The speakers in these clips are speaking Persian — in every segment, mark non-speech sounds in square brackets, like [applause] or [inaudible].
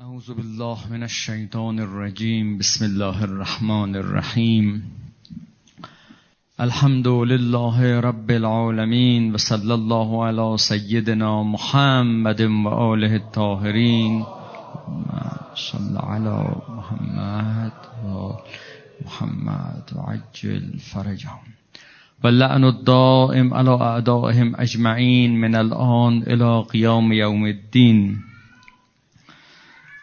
اعوذ بالله من الشیطان الرجیم بسم الله الرحمن الرحیم الحمد لله رب العالمین و صلی الله علی سیدنا محمد و آله الطاهرین صلی علی محمد و محمد و عجل فرجهم. و لعن الدائم علی اعدائهم اجمعین من الان الى قیام یوم الدین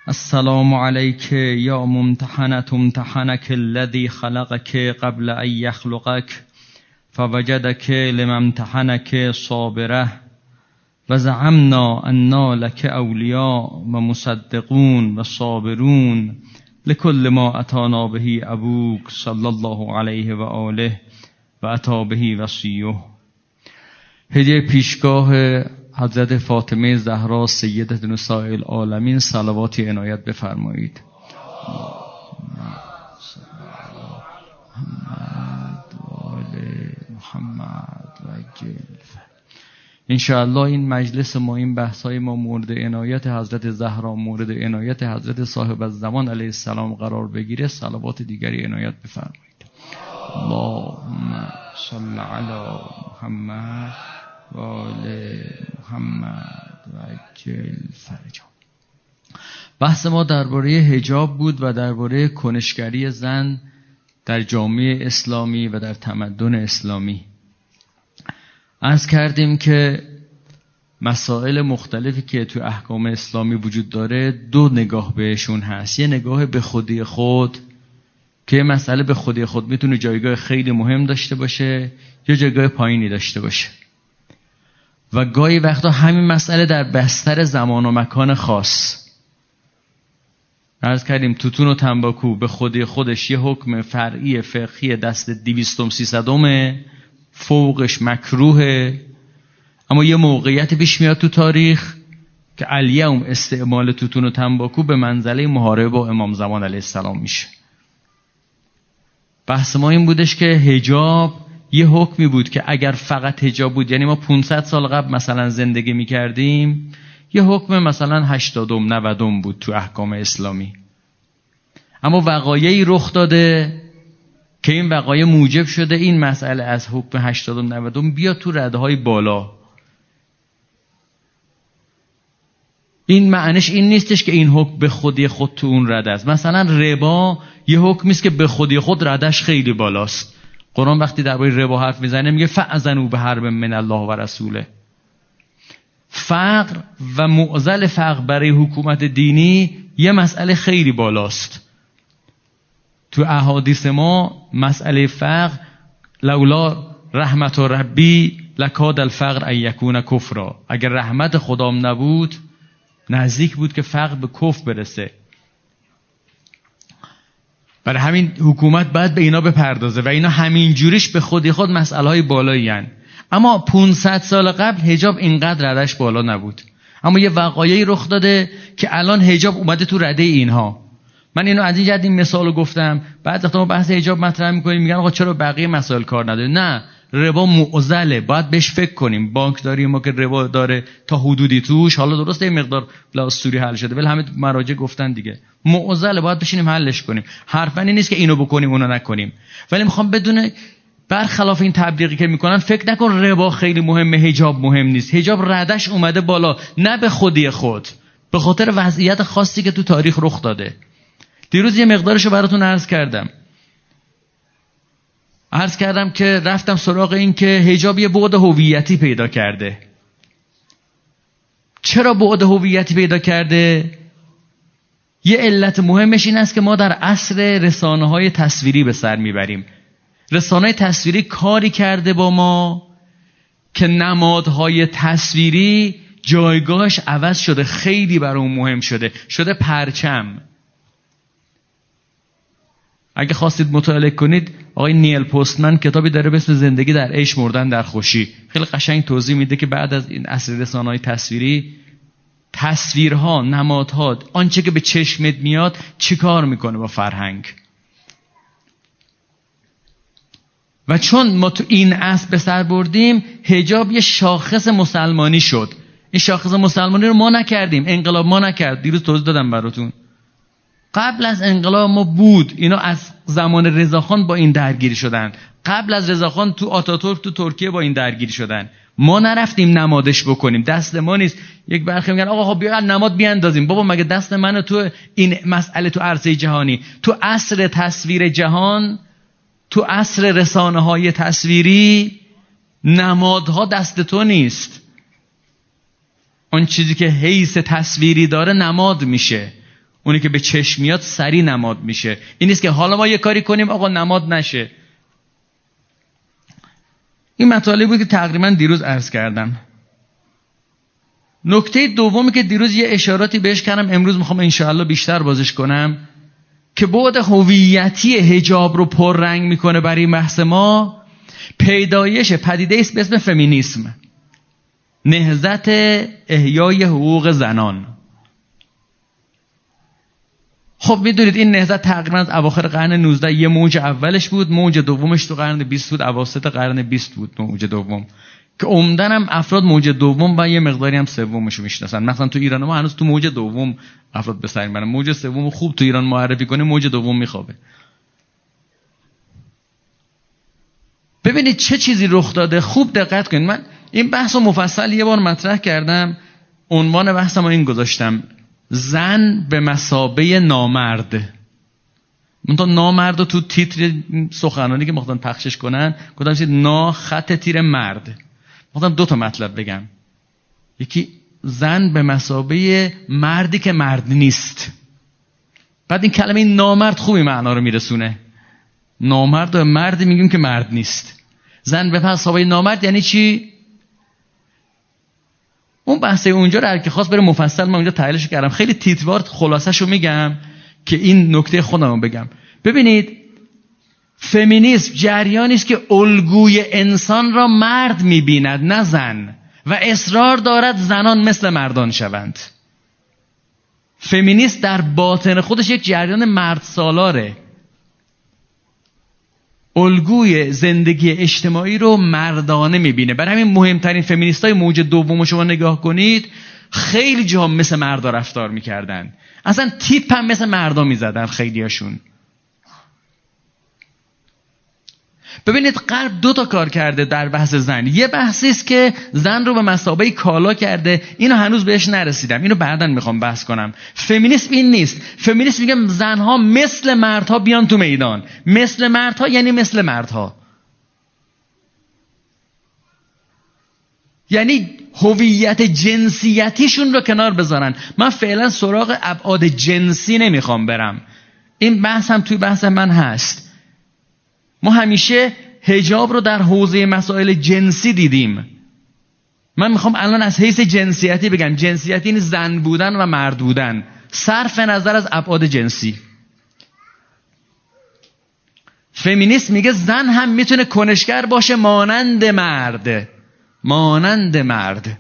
السلام عليك يا ممتحنة امتحنك الذي خلقك قبل أن يخلقك فوجدك لما امتحنك صابرة وزعمنا أن لك أولياء ومصدقون وصابرون لكل ما أتانا به أبوك صلى الله عليه وآله وأتى به وصيه. هدیه پیشگاه حضرت فاطمه زهرا سیدت نساء العالمین صلواتی عنایت بفرمایید. محمد انشاءالله این مجلس ما این بحث های ما مورد عنایت حضرت زهرا مورد عنایت حضرت صاحب الزمان علیه السلام قرار بگیره. صلوات دیگری عنایت بفرمایید. اللهم صل علی محمد. و آل محمد و عجل فرجا بحث ما درباره هجاب بود و درباره کنشگری زن در جامعه اسلامی و در تمدن اسلامی. از کردیم که مسائل مختلفی که تو احکام اسلامی وجود داره دو نگاه بهشون هست. یه نگاه به خودی خود که مسئله به خودی خود می‌تونه جایگاه خیلی مهم داشته باشه یا جایگاه پایینی داشته باشه. و گاهی وقتا همین مسئله در بستر زمان و مکان خاص. ارز کردیم توتون و تنباکو به خودی خودش یه حکم فرعی فقهی دست دیویستم سیصدمه فوقش مکروهه. اما یه موقعیت پیش میاد تو تاریخ که الیوم استعمال توتون و تنباکو به منزله محاربه با امام زمان علیه السلام میشه. بحث ما این بودش که هجاب یه حکمی بود که اگر فقط هجاب بود یعنی ما 500 سال قبل مثلا زندگی می‌کردیم یه حکم مثلا 80 90 بود تو احکام اسلامی. اما وقایعی رخ داده که این وقایع موجب شده این مسئله از حکم 80 و 90 بیاد تو رده های بالا. این معنیش این نیستش که این حکم به خودی خود تو اون رده است. مثلا ربا یه حکمی است که به خودی خود ردش خیلی بالاست. قرآن وقتی درباره ربا حرف می‌زنه میگه فعزنو به حرب من الله و رسوله. فقر و معزل فقر برای حکومت دینی یه مسئله خیلی بالاست. تو احادیث ما مسئله فقر لولا رحمت و ربی لکاد الفقر ان یکون کفرا. اگر رحمت خدام نبود نزدیک بود که فقر به کف برسه. برای همین حکومت باید به اینا بپردازه و اینا همین جوریش به خودی خود مسئله های بالایی هن. اما 500 سال قبل هجاب اینقدر ردش بالا نبود. اما یه وقایعی رخ داده که الان هجاب اومده تو رده اینها. من اینو از این این مثال گفتم. بعد وقتا ما بحث هجاب مطرح می‌کنیم میگن آقا چرا بقیه مسائل کار نداره نه. ربا معضله. باید بهش فکر کنیم. بانک داریم ما که ربا داره تا حدودی توش. حالا درسته این مقدار لاستوری حل شده. ولی همه مراجع گفتن دیگه. معضله. باید بشینیم حلش کنیم. حرفا نیست که اینو بکنیم اونو نکنیم. ولی می‌خوام بدون برخلاف این تبلیغی که می‌کنن فکر نکن ربا خیلی مهمه حجاب مهم نیست. حجاب ردش اومده بالا. نه به خودی خود. به خاطر وضعیت خاصی که تو تاریخ رخ داده. دیروز یه مقدارشو براتون عرض کردم. عرض کردم که رفتم سراغ این که هجاب یه بعد هویتی پیدا کرده. چرا بعد هویتی پیدا کرده؟ یه علت مهمش این است که ما در عصر رسانه های تصویری به سر می‌بریم. رسانه تصویری کاری کرده با ما که نمادهای تصویری جایگاهش عوض شده خیلی برای اون مهم شده. شده پرچم. اگه خواستید مطالعه کنید آقای نیل پستمن کتابی داره به اسم زندگی در عیش مردن در خوشی. خیلی قشنگ توضیح میده که بعد از این اصل رسانه‌های تصویری تصویرها نمادها آنچه که به چشمت میاد چیکار می‌کنه با فرهنگ؟ و چون ما تو این اصل به سر بردیم هجاب یه شاخص مسلمانی شد. این شاخص مسلمانی رو ما نکردیم. انقلاب ما نکرد. دیروز توضیح دادم براتون. قبل از انقلاب ما بود. اینا از زمان رضاخان با این درگیری شدن. قبل از رضاخان تو آتاتورک تو ترکیه با این درگیری شدن. ما نرفتیم نمادش بکنیم. دست ما نیست. یک برخی میگن آقا خب بیا نماد بیاندازیم. بابا مگه دست من تو این مسئله تو عرصه جهانی تو عصر تصویر جهان تو عصر رسانه های تصویری نمادها دست تو نیست. اون چیزی که حیث تصویری داره نماد میشه. اونی که به چشم میاد سری نماد میشه. این نیست که حالا ما یه کاری کنیم آقا نماد نشه. این مطالبی بود که تقریبا دیروز عرض کردم. نکته دومی که دیروز یه اشاراتی بهش کردم امروز می‌خوام انشاءالله بیشتر بازش کنم که بعد هویتی هجاب رو پررنگ می‌کنه برای بحث ما پیدایش پدیده است به اسم فمینیسم. نهزت احیای حقوق زنان. خب می‌دونید این نهضت تقریبا از اواخر قرن 19 یه موج اولش بود موج دومش تو قرن 20 بود اواسط قرن 20 بود موج دوم. که عمدن هم افراد موج دوم و یه مقداری هم سومش رو می‌شناسن. مثلا تو ایران ما هنوز تو موج دوم افراد به سر موج سوم خوب تو ایران معرفی کنه موج دوم میخوابه. ببینید چه چیزی رخ داده؟ خوب دقت کنید. من این بحث مفصل یه بار مطرح کردم. عنوان بحثم این گذاشتم. زن به مسابه نامرد. من تا نامرد تو تیتر سخنانی که مختن پخشش کنن گفتم نا خط تیر مرد. مختن دو تا مطلب بگم. یکی زن به مسابه مردی که مرد نیست. بعد این کلمه نامرد خوبی معنا رو میرسونه. نامرد و مردی میگیم که مرد نیست. زن به مسابه نامرد یعنی چی؟ اون بحث اونجا رو هر که خواست بره مفصل من اونجا تحلیلش کردم. خیلی تیتوار خلاصش رو میگم که این نکته خودم رو بگم. ببینید فمینیسم جریانی است که الگوی انسان را مرد می‌بیند نه زن. و اصرار دارد زنان مثل مردان شوند. فمینیست در باطن خودش یک جریان مرد سالاره الگوی زندگی اجتماعی رو مردانه می‌بینه. برای همین مهمترین فمینیست های موج دوم شما نگاه کنید خیلی جا مثل مردا رفتار می‌کردن. اصلا تیپ هم مثل مردا می‌زدن خیلیاشون. ببینید قلب دو تا کار کرده در بحث زن. یه بحثی است که زن رو به مسابقه کالا کرده. اینو هنوز بهش نرسیدم. اینو بعدا می‌خوام بحث کنم. فمینیسم این نیست. فمینیسم میگه زنها مثل مردها بیان تو میدان. مثل مردها یعنی مثل مردها. یعنی هویت جنسیتیشون رو کنار بذارن. من فعلا سراغ ابعاد جنسی نمی‌خوام برم. این بحث هم توی بحث من هست. ما همیشه هجاب رو در حوزه مسائل جنسی دیدیم. من می‌خوام الان از حیث جنسیتی بگم. جنسیتی این زن بودن و مرد بودن. صرف نظر از ابعاد جنسی. فمینیست میگه زن هم می‌تونه کنشگر باشه مانند مرد. مانند مرد.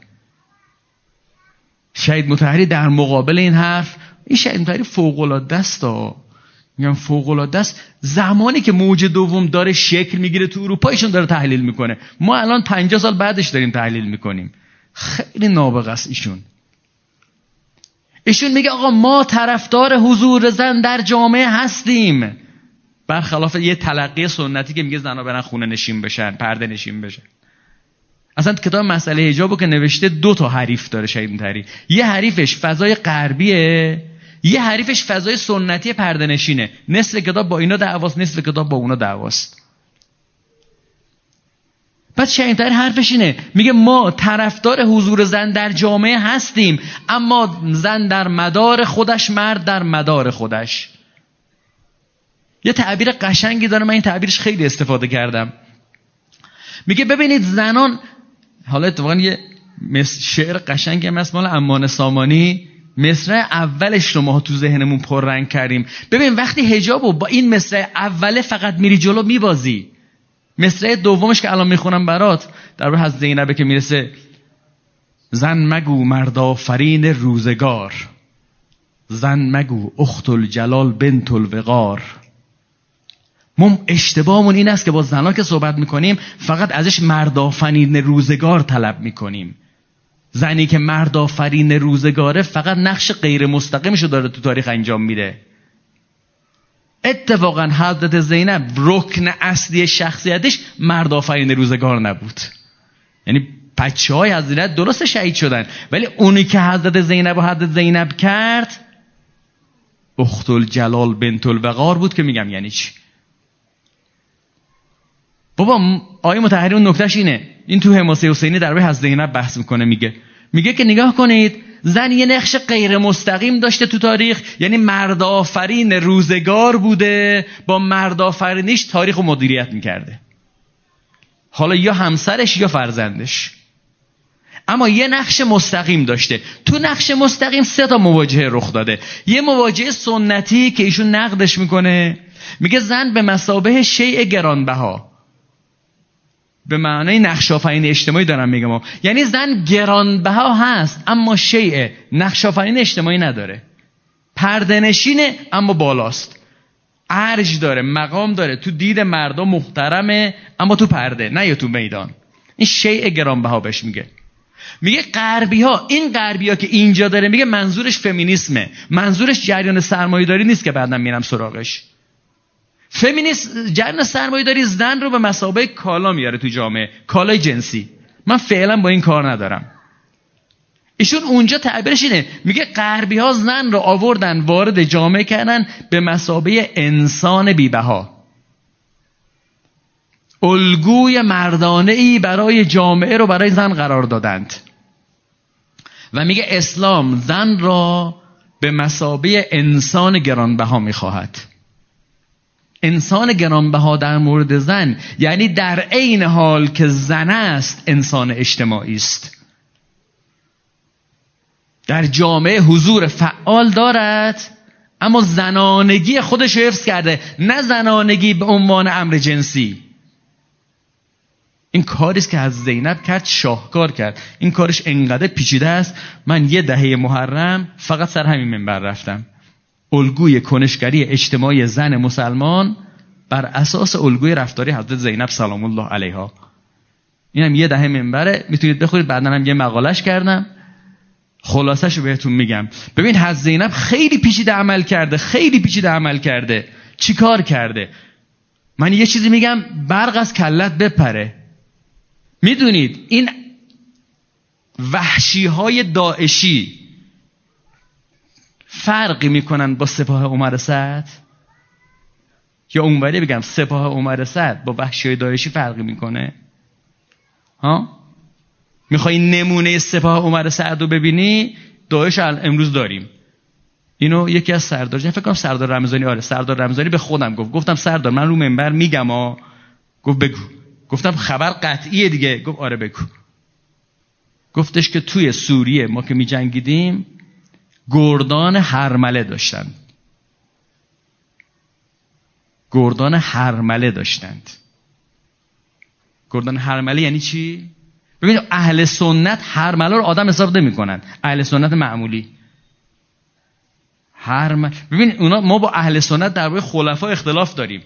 شهید متحری در مقابل این حرف این شهید متحری فوق است. میگم فوق العاده است. زمانی که موج دوم داره شکل می‌گیره تو اروپا ایشون داره تحلیل می‌کنه. ما الان 50 سال بعدش داریم تحلیل می‌کنیم. خیلی نابغه است ایشون. ایشون میگه آقا ما طرفدار حضور زن در جامعه هستیم. برخلاف یه تلقی سنتی که میگه زنا برن خونه نشین بشن پرده نشین بشن. اصلا کتاب مسئله حجابو که نوشته دو تا حریف داره شهید تری یه حریفش فضای غربیه. یه حریفش فضای سنتی پرده نشینه. نصف کتاب با اینا دعواست نصف کتاب با اونا دعواست. پس شهیدتر حرفش اینه. میگه ما طرفدار حضور زن در جامعه هستیم اما زن در مدار خودش مرد در مدار خودش. یه تعبیر قشنگی داره من این تعبیرش خیلی استفاده کردم. میگه ببینید زنان حالا اتفاقا یه شعر قشنگی هم مال امان سامانی. مصرع اولش رو ما تو ذهنمون پررنگ کردیم. ببین وقتی هجابو با این مصرع اوله فقط میری جلو میبازی. مصرع دومش که الان می‌خونم برات در از زینبه که می‌رسه زن مگو مردافرین روزگار. زن مگو اخت الجلال بنت الوقار. ما اشتباهمون این است که با زنها که صحبت می‌کنیم فقط ازش مردافنین روزگار طلب می‌کنیم. زنی که مرد آفرین روزگاره فقط نقش غیر مستقیمشو داره تو تاریخ انجام میده. اتفاقا حضرت زینب رکن اصلی شخصیتش مرد آفرین روزگار نبود. یعنی بچه های حضرت درست شهید شدن. ولی اونی که حضرت زینب و حضرت زینب کرد اخت الجلال بنت الوقار بود که میگم یعنی چی؟ بابا آیه متحری اون نکتهش اینه. این تو حماسه حسینی در حضرت زینب بحث می‌کنه میگه. میگه که نگاه کنید زن یه نقش غیر مستقیم داشته تو تاریخ یعنی مردآفرین روزگار بوده با مردآفرینیش تاریخ و مدیریت می‌کرده. حالا یا همسرش یا فرزندش. اما یه نقش مستقیم داشته. تو نقش مستقیم سه تا مواجهه رخ داده. یه مواجهه سنتی که ایشون نقدش می‌کنه. میگه زن به مسابه شیء گرانبها. به معنای نقش آفرین اجتماعی دارم میگم. یعنی زن گرانبها هست اما شیء نقش آفرین اجتماعی نداره. پردنشینه اما بالاست. ارج داره مقام داره. تو دید مردم محترمه اما تو پرده نه یا تو میدان. این شیء گرانبها بهش میگه. میگه غربی ها این غربی ها که اینجا داره میگه منظورش فمینیسمه. منظورش جریان سرمایه‌داری نیست که بعدم میرم سراغش. فمینیست جریان سرمایه داری زن رو به مسابقه کالا میاره تو جامعه. کالای جنسی. من فعلا با این کار ندارم. ایشون اونجا تعبیرش اینه. میگه غربی ها زن رو آوردن وارد جامعه کردن به مسابقه انسان بیبها. الگوی مردانه ای برای جامعه رو برای زن قرار دادند. و میگه اسلام زن را به مسابقه انسان گرانبها می‌خواهد. انسان گرانبها در مورد زن یعنی در عین حال که زن است انسان اجتماعی است. در جامعه حضور فعال دارد اما زنانگی خودش حفظ کرده نه زنانگی به عنوان امر جنسی. این کاریست که از زینب کرد شاهکار کرد. این کارش انقدر پیچیده است. من یه دهه محرم فقط سر همین منبر رفتم. الگوی کنشگری اجتماعی زن مسلمان بر اساس الگوی رفتاری حضرت زینب سلام الله علیها. اینم یه دهه منبره. می‌تونید بخورید. بعدا هم یه مقالش کردم. خلاصش رو بهتون میگم. ببین حضرت زینب خیلی پیچیده عمل کرده. خیلی پیچیده عمل کرده. چیکار کرده؟ من یه چیزی میگم برق از کلت بپره. می‌دونید؟ این وحشی های داعشی فرقی می‌کنن با سپاه عمر سعد یا اونوری بگم سپاه عمر سعد با وحشی داعشی فرقی می‌کنه؟ ها؟ می‌خوای نمونه سپاه عمر سعد رو ببینی؟ داعش امروز داریم. اینو یکی از سردار فکر کنم سردار رمضانی آره سردار رمضانی به خودم گفت. گفتم سردار من رو منبر میگم ها گفت بگو. گفتم خبر قطعیه دیگه. گفت آره بگو. گفتش که توی سوریه ما که میجنگیدیم گردان هرمله داشتن گردان هرمله داشتند. گردان هرمله یعنی چی؟ ببینید اهل سنت هرمله رو آدم حساب نمی کنند اهل سنت معمولی. هرمله ببین اونا ما با اهل سنت در خلفا اختلاف داریم.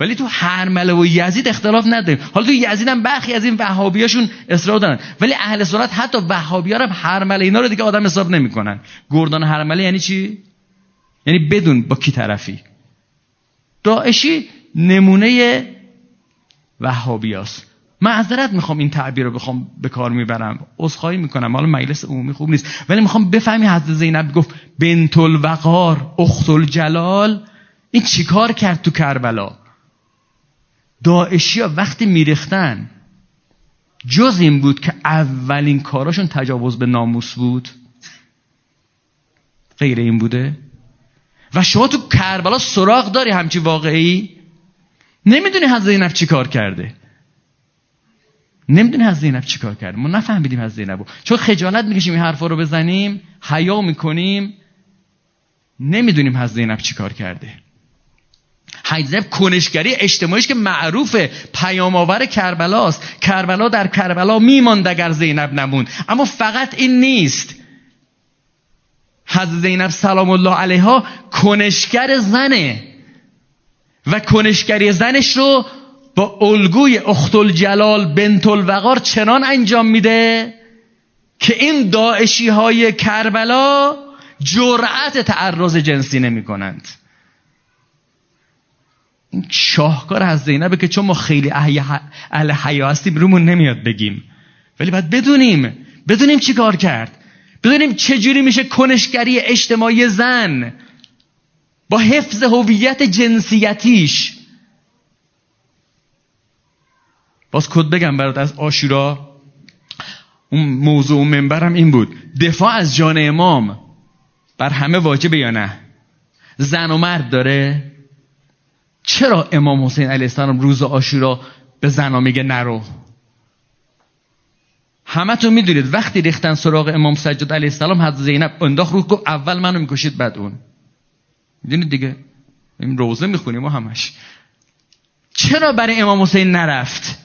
ولی تو هرمله و یزید اختلاف نداریم. حالا تو یزید هم برخی از این وهابیاشون اصرار دارن. ولی اهل سنت حتی وهابیا هم هرمله اینا رو دیگه آدم حساب نمی‌کنن. گردان هرمله یعنی چی؟ یعنی بدون با کی طرفی؟ داعشی نمونه وهابیاست. معذرت می‌خوام این تعبیر رو بخوام به کار می‌برم. عذرخواهی می‌کنم. حالا مجلس عمومی خوب نیست. ولی می‌خوام بفهمی حضرت زینب گفت بنت الوقار اخت الجلال این چیکار کرد تو کربلا؟ داعشی ها وقتی میریختن جز این بود که اولین کاراشون تجاوز به ناموس بود؟ غیر این بوده؟ و شما تو کربلا سراغ داری همچی واقعی؟ نمی‌دونی حضرت زینب چی کار کرده. نمی‌دونی حضرت زینب چی کار کرده. ما نفهمیدیم حضرت زینب چون خجالت می‌کشیم این حرفا رو بزنیم حیا می‌کنیم نمی‌دونیم حضرت زینب چی کار کرده. حضرت کنشگری اجتماعیش که معروفه پیام آور کربلاست. کربلا در کربلا میماند اگر زینب نموند. اما فقط این نیست. حضرت زینب سلام الله علیها کنشگر زنه. و کنشگری زنش رو با الگوی اخت الجلال بنت الوقار چنان انجام میده که این داعشی های کربلا جرأت تعرض جنسی نمی کنند این شاهکار از زینبه که چون ما خیلی اهل حیا هستیم رومون نمیاد بگیم. ولی باید بدونیم. بدونیم چی کار کرد. بدونیم چجوری میشه کنشگری اجتماعی زن با حفظ هویت جنسیتیش. باز کد بگم برات از آشورا اون موضوع منبرم این بود. دفاع از جان امام بر همه واجبه یا نه؟ زن و مرد داره؟ چرا امام حسین علیه السلام روز آشورا به زنا میگه نرو؟ همه تو می‌دونید وقتی ریختن سراغ امام سجاد علیه السلام حضرت زینب انداخت رو گفت اول منو می‌کشید بعد اون. می‌دونید دیگه؟ این روزه می‌خونیم و همش. چرا برای امام حسین نرفت؟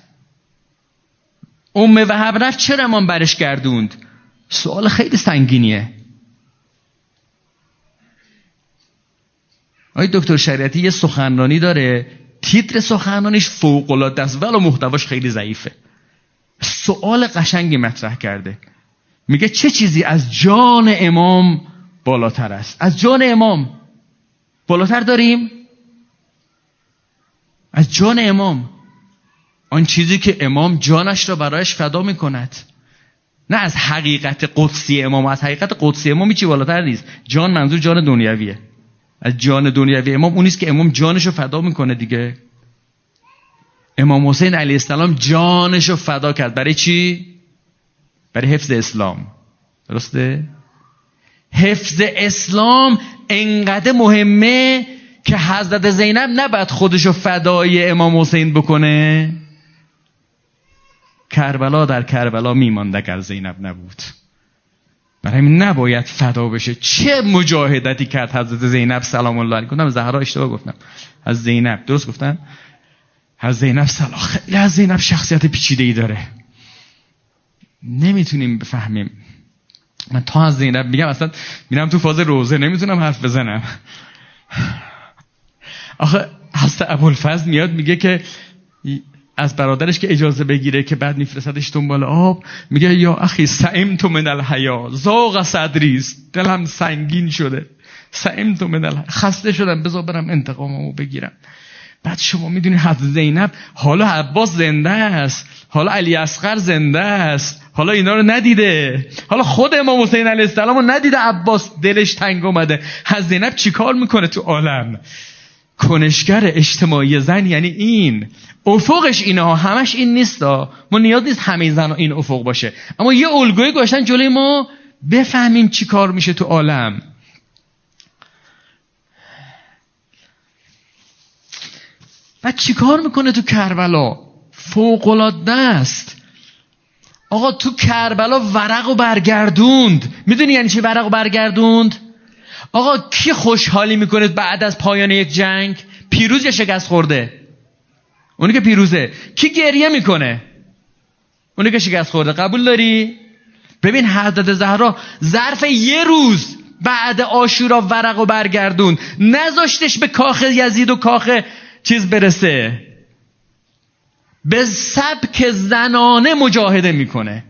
ام وهب رفت چرا امام برش گردوند؟ سوال خیلی سنگینیه. آقای دکتر شریعتی یه سخنرانی داره. تیتر سخنرانیش فوق العاده است ولی محتواش خیلی ضعیفه. سوال قشنگی مطرح کرده. میگه چه چیزی از جان امام بالاتر است؟ از جان امام بالاتر داریم؟ از جان امام. آن چیزی که امام جانش را برایش فدا می‌کند. نه از حقیقت قدسی امام از حقیقت قدسی امام چی بالاتر نیست. جان منظور جان دنیویه از جان دنیوی امام اونیست که امام جانش رو فدا می‌کنه دیگه. امام حسین علیه السلام جانش رو فدا کرد. برای چی؟ برای حفظ اسلام. درسته؟ حفظ اسلام انقدر مهمه که حضرت زینب نباید خودشو فدای امام حسین بکنه. کربلا در کربلا میماند اگر زینب نبود. برای همین نباید فدا بشه. چه مجاهدتی کرد حضرت زینب؟ سلام الله علیه. گفتم زهرا اشتباه گفتم. از زینب. درست گفتم از زینب سلام. خیلی از زینب شخصیت پیچیده ای داره. نمی‌تونیم بفهمیم. من تا از زینب میگم اصلا میرم تو فاز روزه. نمی‌تونم حرف بزنم. آخه حضرت ابوالفضل میاد میگه که از برادرش که اجازه بگیره که بعد میفرستدش دنبال آب میگه یا اخی سعیم تو من الحیا. زاغ صدریست دلم سنگین شده. سعیم تو من الحیا خسته شدم. بذار برم انتقاممو بگیرم. بعد شما می‌دونی حضرت زینب حالا عباس زنده است. حالا علی اصغر زنده است. حالا اینا رو ندیده. حالا خود امام حسین علیه السلام رو ندیده عباس دلش تنگ اومده. حضرت زینب چیکار می‌کنه تو عالم؟ کنشگر اجتماعی زن یعنی این. افقش اینها همش این نیست ما نیاز نیست همه زن این افق باشه. اما یه الگوی گذاشتن جلوی ما بفهمیم چی کار میشه تو عالم. و چی کار می‌کنه تو کربلا؟ فوق است آقا تو کربلا ورق و برگردوند. می‌دونی یعنی چی ورق و برگردوند؟ آقا کی خوشحالی می‌کنه بعد از پایان یک جنگ؟ پیروز یا شکست خورده؟ اونی که پیروزه. کی گریه می‌کنه؟ اونی که شکست خورده. قبول داری؟ ببین حضرت زهرا ظرف یه روز بعد آشورا ورق و برگردون. نذاشتش به کاخ یزید و کاخ چیز برسه. به سبک زنانه مجاهده می‌کنه.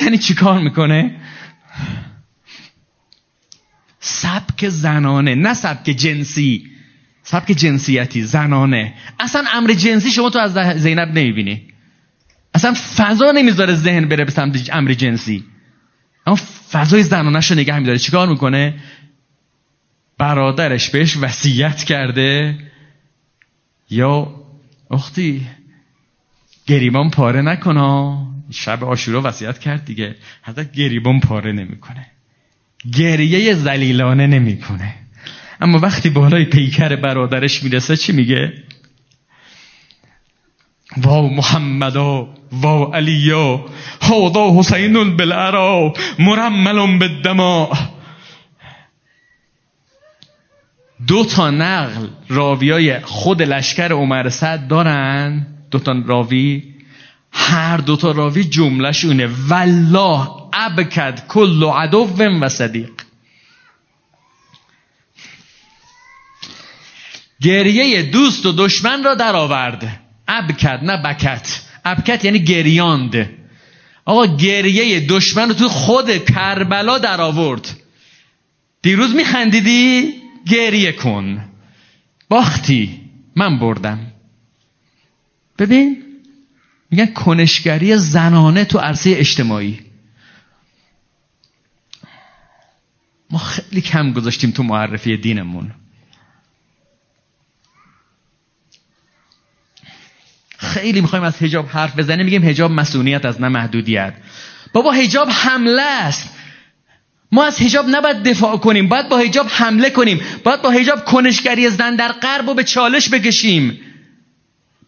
یعنی چی کار می‌کنه؟ سبک زنانه نه سبک جنسی. سبک جنسیتی زنانه. اصلا امر جنسی شما تو از زینب نمی‌بینی. اصلا فضا نمی‌ذاره ذهن بره به سمت امر جنسی. اما فضای زنانش رو نگه میداره. چیکار می‌کنه؟ برادرش بهش وصیت کرده. یا اختی گریبان پاره نکنا شب آشورا وصیت کرد دیگه. حتی گریبان پاره نمی‌کنه. گریه زلیلانه نمی‌کنه. اما وقتی بالای پیکر برادرش می‌رسه چی میگه؟ واو محمدا واو علیا هادا حسین بالعرا مرمل بالدماء. دو تا نقل راویای خود لشکر عمر سعد دارن. دو تا راوی هر دو تا راوی جملهشونه والله ابکد کل عدو و صدیق. گریه دوست و دشمن را درآورد ابکت نه بکت. ابکت یعنی گریاند. آقا گریه دشمن رو تو خود کربلا در آورد. دیروز میخندیدی؟ گریه کن. باختی. من بردم. ببین. میگن کنشگری زنانه تو عرصه اجتماعی. ما خیلی کم گذاشتیم تو معرفی دینمون. خیلی می‌خوایم از هجاب حرف بزنیم. میگیم هجاب مسئولیت از نه محدودیت. بابا هجاب حمله است. ما از هجاب نباید دفاع کنیم. باید با هجاب حمله کنیم. باید با هجاب کنشگری زن در غرب رو به چالش بکشیم.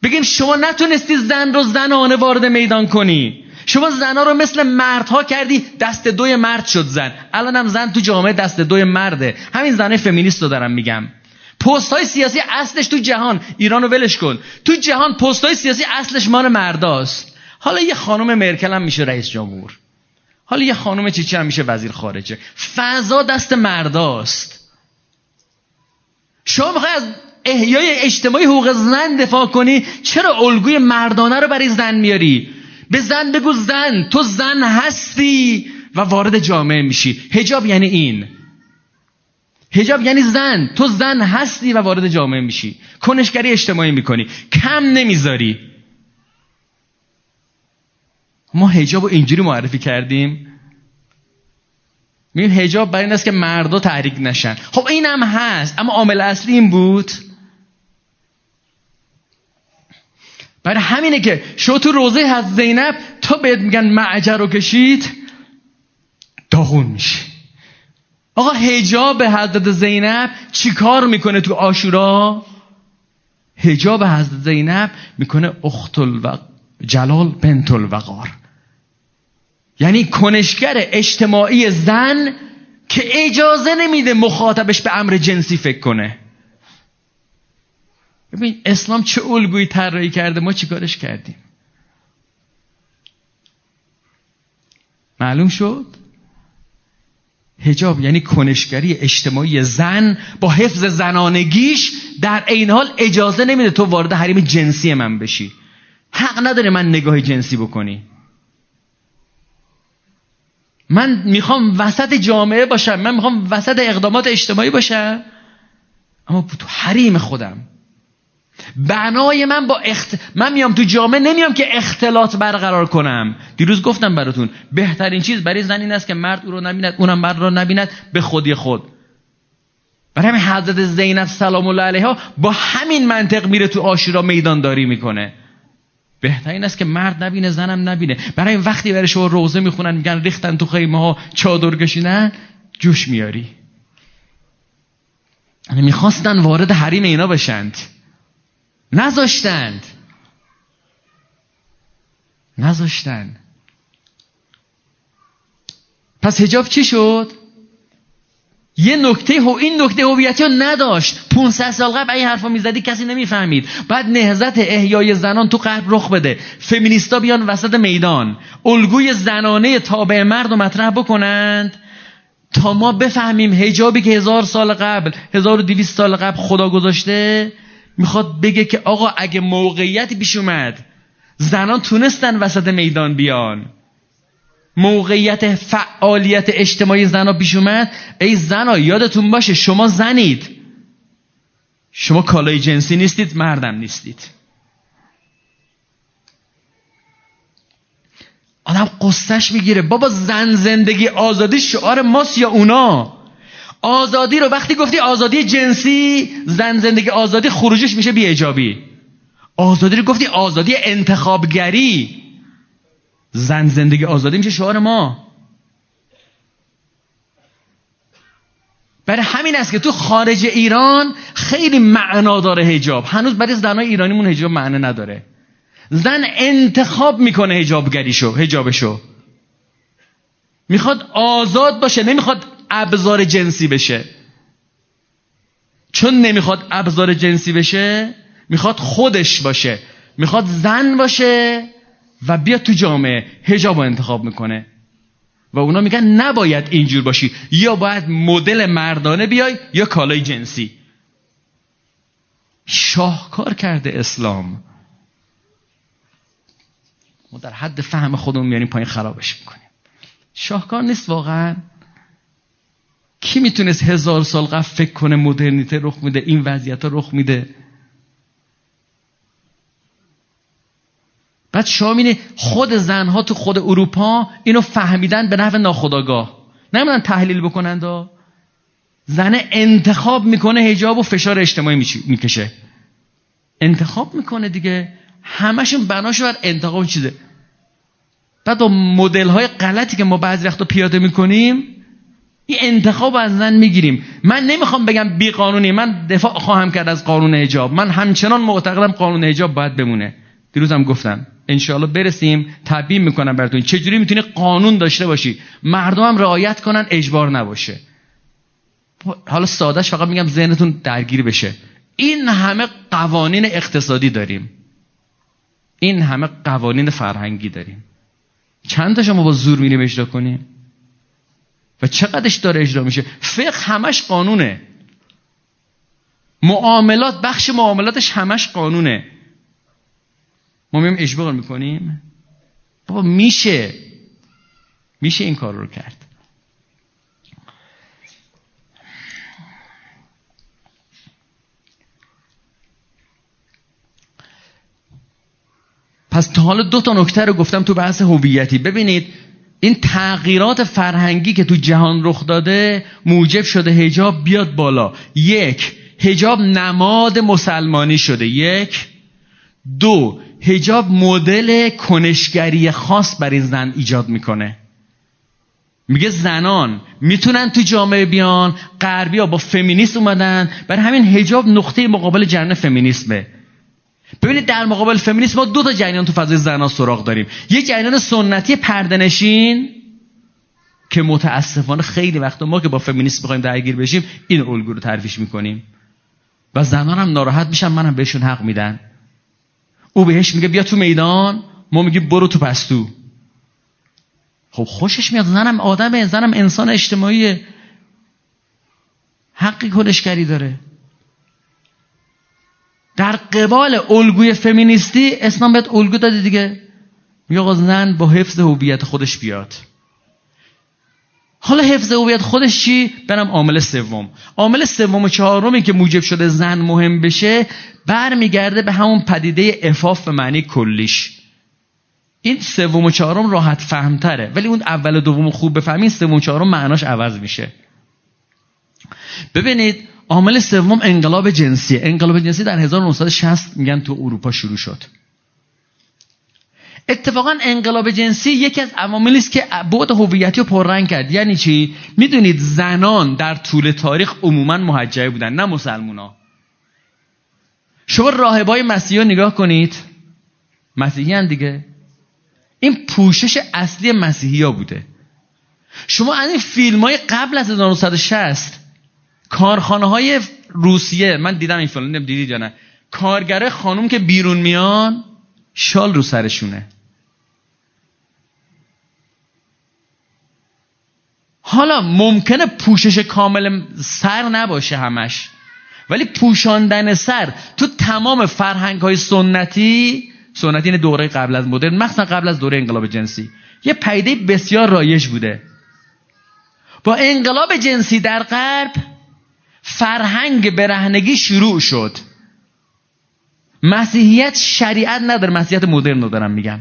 بگیم شما نتونستی زن رو زنانه وارد میدان کنی. شما زنها رو مثل مردها کردی دست دوی مرد شد زن. الانم زن تو جامعه دست دوی مرده. همین زنه فمینیست رو دارم میگم. پست های سیاسی اصلش تو جهان. ایرانو ولش کن. تو جهان پست های سیاسی اصلش مال مرداست. حالا یه خانم مرکل هم میشه رئیس جمهور. حالا یه خانم چیچی هم میشه وزیر خارجه. فضا دست مرداست. شما می‌خوای از احیای اجتماعی حقوق زن دفاع کنی چرا الگوی مردانه رو برای زن میاری؟ به زن بگو زن تو زن هستی و وارد جامعه میشی. هجاب یعنی این. هجاب یعنی زن تو زن هستی و وارد جامعه میشی. کنشگری اجتماعی می‌کنی. کم نمی‌ذاری. ما هجاب رو اینجوری معرفی کردیم. میگیم هجاب برای این است که مردا تحریک نشن. خب این هم هست اما عامل اصلی این بود برای همینه که شو تو روزه از زینب تا بهت میگن معجر رو کشید داغون میشه آقا هجاب حضرت زینب چیکار می‌کنه تو آشورا؟ هجاب حضرت زینب می‌کنه اختل و جلال بنت الوقار. یعنی کنشگر اجتماعی زن که اجازه نمیده مخاطبش به امر جنسی فکر کنه. ببین اسلام چه الگویی طراحی کرده؟ ما چیکارش کردیم؟ معلوم شد؟ هجاب یعنی کنشگری اجتماعی زن با حفظ زنانگیش در این حال اجازه نمیده تو وارد حریم جنسی من بشی. حق نداره من نگاه جنسی بکنی. من می‌خوام وسط جامعه باشم من می‌خوام وسط اقدامات اجتماعی باشم. اما تو حریم خودم. بنای من با اخت... من میام تو جامعه نمیام که اختلاط برقرار کنم. دیروز گفتم براتون بهترین چیز برای زن این است که مرد او رو نبیند اونم مرد رو نبیند به خودی خود. برای همین حضرت زینب سلام الله علیها با همین منطق میره تو آشورا میدانداری می‌کنه. بهترین است که مرد نبینه زنم نبینه. برای این وقتی برای شما روزه می‌خونن میگن ریختن تو خیمه ها چادر کشیدن جوش میاری. یعنی می‌خواستن وارد حریم اینا بشند. نذاشتند. نذاشتن پس هجاب چی شد؟ یه نکته هو این نکته هویتی رو نداشت. 500 سال قبل این حرفا می‌زدی کسی نمی‌فهمید. بعد نهزت احیای زنان تو غرب رخ بده. فمینیستا بیان وسط میدان. الگوی زنانه تابع مرد رو مطرح بکنند تا ما بفهمیم هجابی که هزار سال قبل 1200 سال قبل خدا گذاشته می‌خواد بگه که آقا اگه موقعیتی پیش اومد زنان تونستن وسط میدان بیان. موقعیت فعالیت اجتماعی زنا پیش اومد ای زنا یادتون باشه شما زنید. شما کالای جنسی نیستید مردم نیستید. آدم قصهش می‌گیره. بابا زن زندگی آزادی شعار ماست یا اونا؟ آزادی رو وقتی گفتی آزادی جنسی زن زندگی آزادی خروجش میشه بی آزادی رو گفتی آزادی انتخابگری. زن زندگی آزادی میشه شعار ما. برای همین است که تو خارج ایران خیلی معنا داره هجاب هنوز برای زنای ایرانیمون هجاب معنا نداره. زن انتخاب می‌کنه هجابگریشو هجابشو می‌خواد آزاد باشه نمی‌خواد ابزار جنسی بشه. چون نمی‌خواد ابزار جنسی بشه می‌خواد خودش باشه. می‌خواد زن باشه و بیا تو جامعه هجاب انتخاب می‌کنه. و اونا میگن نباید اینجور باشی. یا باید مدل مردانه بیای یا کالای جنسی. شاهکار کرده اسلام. ما در حد فهم خودمون میاریم پایین خرابش می‌کنیم. شاهکار نیست واقعا. کی می‌تونست هزار سال قبل فکر کنه مدرنیته رخ میده این وضعیت رخ میده؟ بعد شامینه خود زنها تو خود اروپا اینو فهمیدن به نحو ناخداگاه نمیدن تحلیل بکنند زن انتخاب می‌کنه هجاب و فشار اجتماعی می‌کشه. انتخاب می‌کنه دیگه. همشون بناشو بر انتخاب چیزه. بعد مدل های غلطی که ما بعضی وقتا پیاده می‌کنیم این انتخاب از زن می‌گیریم. من نمی‌خوام بگم بی قانونی. من دفاع خواهم کرد از قانون حجاب. من همچنان معتقدم قانون حجاب باید بمونه. دیروزم گفتم. انشاءالله برسیم. تبیین می‌کنم براتون. چجوری می‌تونی قانون داشته باشی؟ مردم هم رعایت کنن اجبار نباشه. حالا سادهش فقط میگم ذهنتون درگیر بشه. این همه قوانین اقتصادی داریم. این همه قوانین فرهنگی داریم. چند تا شما با زور میریم اجرا کنیم؟ و چقدرش داره اجرا میشه؟ فقه همش قانونه. معاملات بخش معاملاتش همش قانونه. ما میم اجبار می‌کنیم؟ بابا میشه. میشه این کار رو کرد. پس تا حالا دو تا نکته رو گفتم تو بحث هویتی. ببینید این تغییرات فرهنگی که تو جهان رخ داده موجب شده هجاب بیاد بالا. یک هجاب نماد مسلمانی شده. یک. دو هجاب مدل کنشگری خاص برای زن ایجاد می‌کنه. میگه زنان می‌تونن تو جامعه بیان غربی ها با فمینیست اومدن. برای همین هجاب نقطه مقابل جریان فمینیسمه. ببینید در مقابل فمینیسم ما دو تا جریان تو فضای زنان سراغ داریم. یه جریان سنتی پردنشین که متاسفانه خیلی وقتا ما که با فمینیسم بخوایم درگیر بشیم این الگو رو ترویج می‌کنیم. و زنان هم ناراحت میشن منم بهشون حق میدن. او بهش میگه بیا تو میدان ما میگیم برو تو پستو. خب خوشش میاد زنم آدمه زنم انسان اجتماعی حقی کنشگری داره. در قبال الگوی فمینیستی اسلام بهت الگو داده دیگه. میگه زن با حفظ هویت خودش بیاد. حالا حفظ هویت خودش چی؟ برم عامل سوم. عامل سوم و چهارمی که موجب شده زن مهم بشه برمیگرده به همون پدیده افاف به معنی کلیش. این سوم و چهارم راحت فهمتره ولی اون اول و دوم خوب بفهمین سوم و چهارم معناش عوض میشه. ببینید عامل سوم انقلاب جنسی. انقلاب جنسی در 1960 میگن تو اروپا شروع شد. اتفاقا انقلاب جنسی یکی از عواملی است که بعد هویتی رو پررنگ کرد. یعنی چی؟ می‌دونید زنان در طول تاریخ عموما محجبه بودن نه مسلمونا. شما راهبای مسیحی رو نگاه کنید. مسیحی دیگه. این پوشش اصلی مسیحی ها بوده. شما از این فیلم های قبل از 1960 کارخانه های روسیه من دیدم این فیلم دیدید یا نه. کارگره خانوم که بیرون میان شال رو سرشونه. حالا ممکنه پوشش کامل سر نباشه همش ولی پوشاندن سر تو تمام فرهنگ های سنتی سنتی این دوره قبل از مدرن مخصوصا قبل از دوره انقلاب جنسی یه پیده بسیار رایج بوده. با انقلاب جنسی در غرب فرهنگ برهنگی شروع شد. مسیحیت شریعت نداره مسیحیت مدرن رو دارم میگم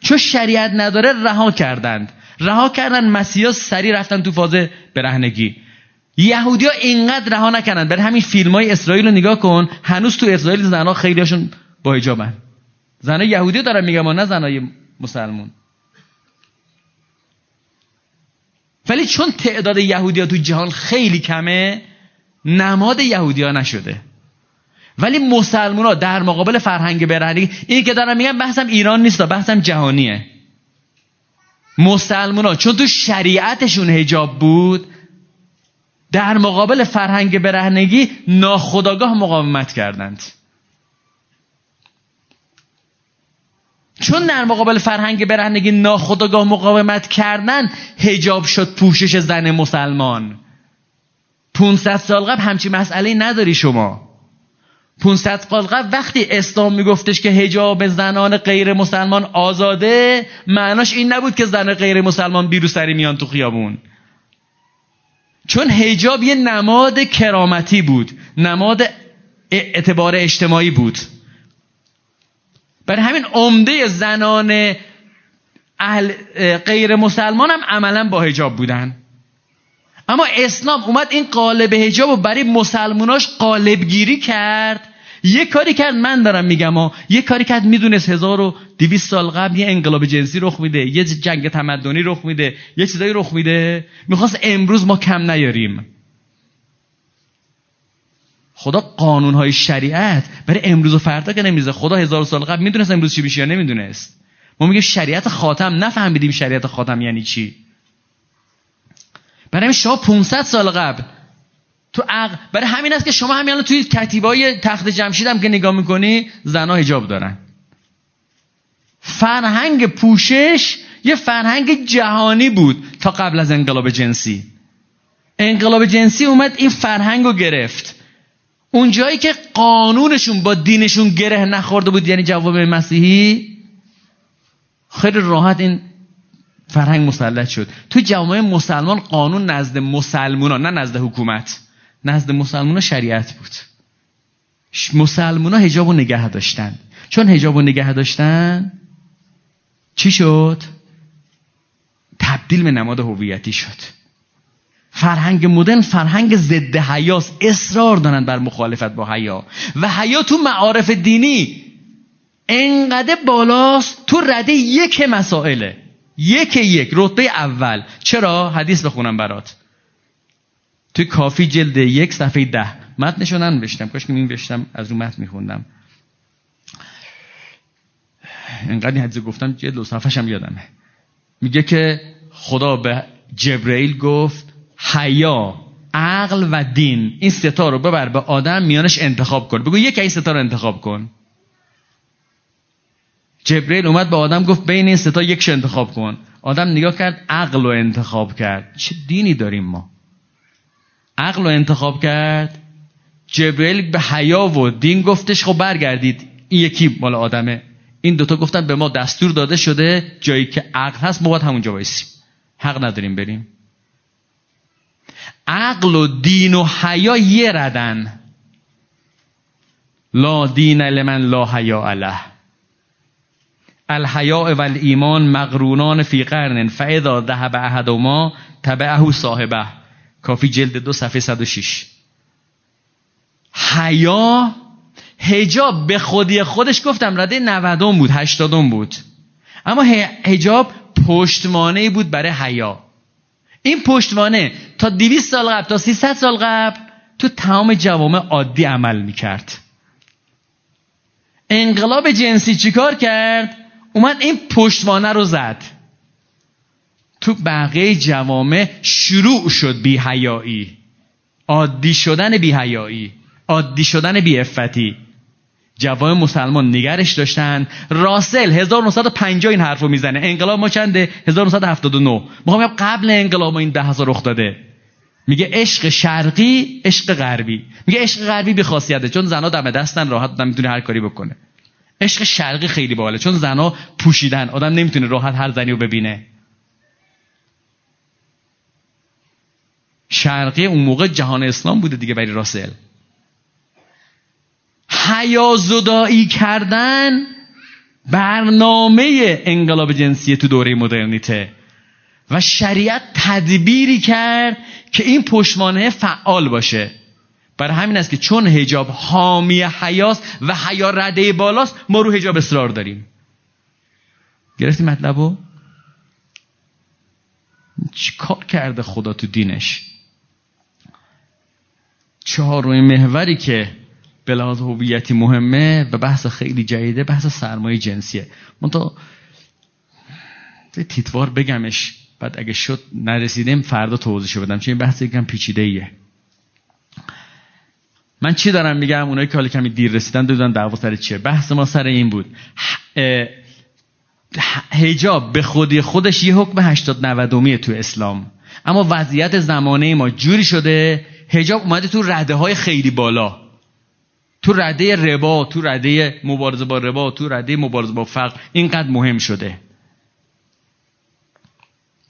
چون شریعت نداره رها کردند. رها کردن مسیحا سری رفتن تو فاز برهنگی. یهودی ها اینقدر رها نکنن برای همین فیلم های اسرائیل رو نگاه کن. هنوز تو اسرائیل زنها خیلی هاشون با حجابن زنها یهودی دارن میگم نه زنهای مسلمون. ولی چون تعداد یهودی ها تو جهان خیلی کمه نماد یهودی ها نشده. ولی مسلمان ها در مقابل فرهنگ برهنگی این که دارم میگم بحثم ایران نیست بحثم جهانیه. مسلمان ها چون تو شریعتشون هجاب بود در مقابل فرهنگ برهنگی ناخداگاه مقاومت کردند. چون در مقابل فرهنگ برهنگی ناخداگاه مقاومت کردن هجاب شد پوشش زن مسلمان. 500 سال قبل همچی مسئله نداری شما. 500 سال قبل وقتی اسلام میگفتش که هجاب زنان غیر مسلمان آزاده معناش این نبود که زن غیر مسلمان بیرو سری میان تو خیابون. چون هجاب یه نماد کرامتی بود نماد اعتبار اجتماعی بود. برای همین عمده زنان اهل غیر مسلمان هم عملا با هجاب بودن. اما اسلام اومد این قالب هجاب رو برای مسلموناش قالبگیری کرد. یه کاری کرد من دارم میگم ها. یه کاری کرد می‌دونست 1200 سال قبل یه انقلاب جنسی رخ میده یه جنگ تمدنی رخ میده یه چیزایی رخ میده. می‌خواست امروز ما کم نیاریم. خدا قانونهای شریعت برای امروز و فردا که نمیزه خدا هزار سال قبل می‌دونست امروز چی بشه یا نمی‌دونست. ما میگیم شریعت خاتم نفهمیدیم شریعت خاتم یعنی چی. برای شما 500 سال قبل تو عقل برای همین است که شما همین الان توی کتیبای تخت جمشید هم که نگاه می‌کنی زنها حجاب دارن. فرهنگ پوشش یه فرهنگ جهانی بود تا قبل از انقلاب جنسی. انقلاب جنسی اومد این فرهنگ رو گرفت. اون جایی که قانونشون با دینشون گره نخورده بود یعنی جواب مسیحی خیلی راحت این فرهنگ مسلط شد. تو جامعه مسلمان قانون نزد مسلمونا نه نزد حکومت. نزد مسلمونا شریعت بود. مسلمونا هجاب و نگه داشتن. چون هجاب و نگه داشتن چی شد؟ تبدیل به نماد هویتی شد. فرهنگ مدرن فرهنگ ضد حیاس اصرار دارن بر مخالفت با حیا. و حیا تو معارف دینی انقدر بالاست تو رده یک مسائله. یک یک رتبه اول. چرا؟ حدیث بخونم برات. توی کافی جلد یک صفحه ده. متنشو ننوشتم. کاش که بشتم از رو متن میخوندم. انقدر این حدیث گفتم جلد و صفحه هم یادمه. میگه که خدا به جبرئیل گفت حیا عقل و دین این ستا رو ببر به آدم میانش انتخاب کن. بگو یک این ستا رو انتخاب کن. جبرئیل اومد به آدم گفت بین این ستا یکش انتخاب کن. آدم نگاه کرد عقل رو انتخاب کرد. چه دینی داریم ما؟ عقل رو انتخاب کرد. جبرئیل به حیا و دین گفتش خب برگردید. این یکی مال آدمه. این دوتا گفتن به ما دستور داده شده جایی که عقل هست ما باید همونجا وایسیم حق نداریم بریم. عقل و دین و حیا یه ردن. لا دین لمن لا حیا علیه. الحیاء و ایمان مقرونان فی قرن فاذا ذهب احدهما تبعه صاحبه. کافی جلد دو صفحه 106 حیا هجاب به خودی خودش گفتم رده 90 بود 80 بود. اما هجاب پشتوانه بود برای حیا. این پشتوانه تا 200 سال قبل تا 300 سال قبل تو تمام جوامع عادی عمل می‌کرد. انقلاب جنسی چیکار کرد؟ اومد این پشتوانه رو زد. تو بقیه جوامع شروع شد بیهیایی عادی شدن بیهیایی عادی شدن بی افتی جوام مسلمان نگرش داشتن. راسل 1950 این حرفو می‌زنه. انقلاب ما چنده؟ 1979 ما قبل انقلاب ما این ده هزار رخ داده. میگه عشق شرقی عشق غربی. میگه عشق غربی به خاصیته. چون زنا دم دستن راحت آدم می‌تونه هر کاری بکنه. عشق شرقی خیلی باله چون زنا پوشیدن. آدم نمی‌تونه راحت هر زنی رو ببینه. شرقی اون موقع جهان اسلام بوده دیگه برای راسل. حیازدایی کردن برنامه انقلاب جنسی تو دوره مدرنیته. و شریعت تدبیری کرد که این پشمانه فعال باشه. برای همین است که چون هجاب حامی حیاست و حیا رده بالاست ما رو هجاب اصرار داریم. گرفتی مطلبو؟ چی کار کرده خدا تو دینش؟ چهارمین محوری که به لحاظ هویتی مهمه و بحث خیلی جدیده بحث سرمایه جنسیه. من تا تیتوار بگمش بعد اگه شد نرسیدیم فردا توضیحشو بدم چون این بحث یکم پیچیده ایه من چی دارم میگم؟ اونایی که حالا کمی دیر رسیدن بدونن دعوا سر چیه. بحث ما سر این بود. هجاب به خودی خودش یه حکم 80 90 تو اسلام. اما وضعیت زمانه ما جوری شده هجاب اومده تو رده های خیلی بالا. تو رده ربا تو رده مبارزه با ربا تو رده مبارزه با فقر. اینقدر مهم شده.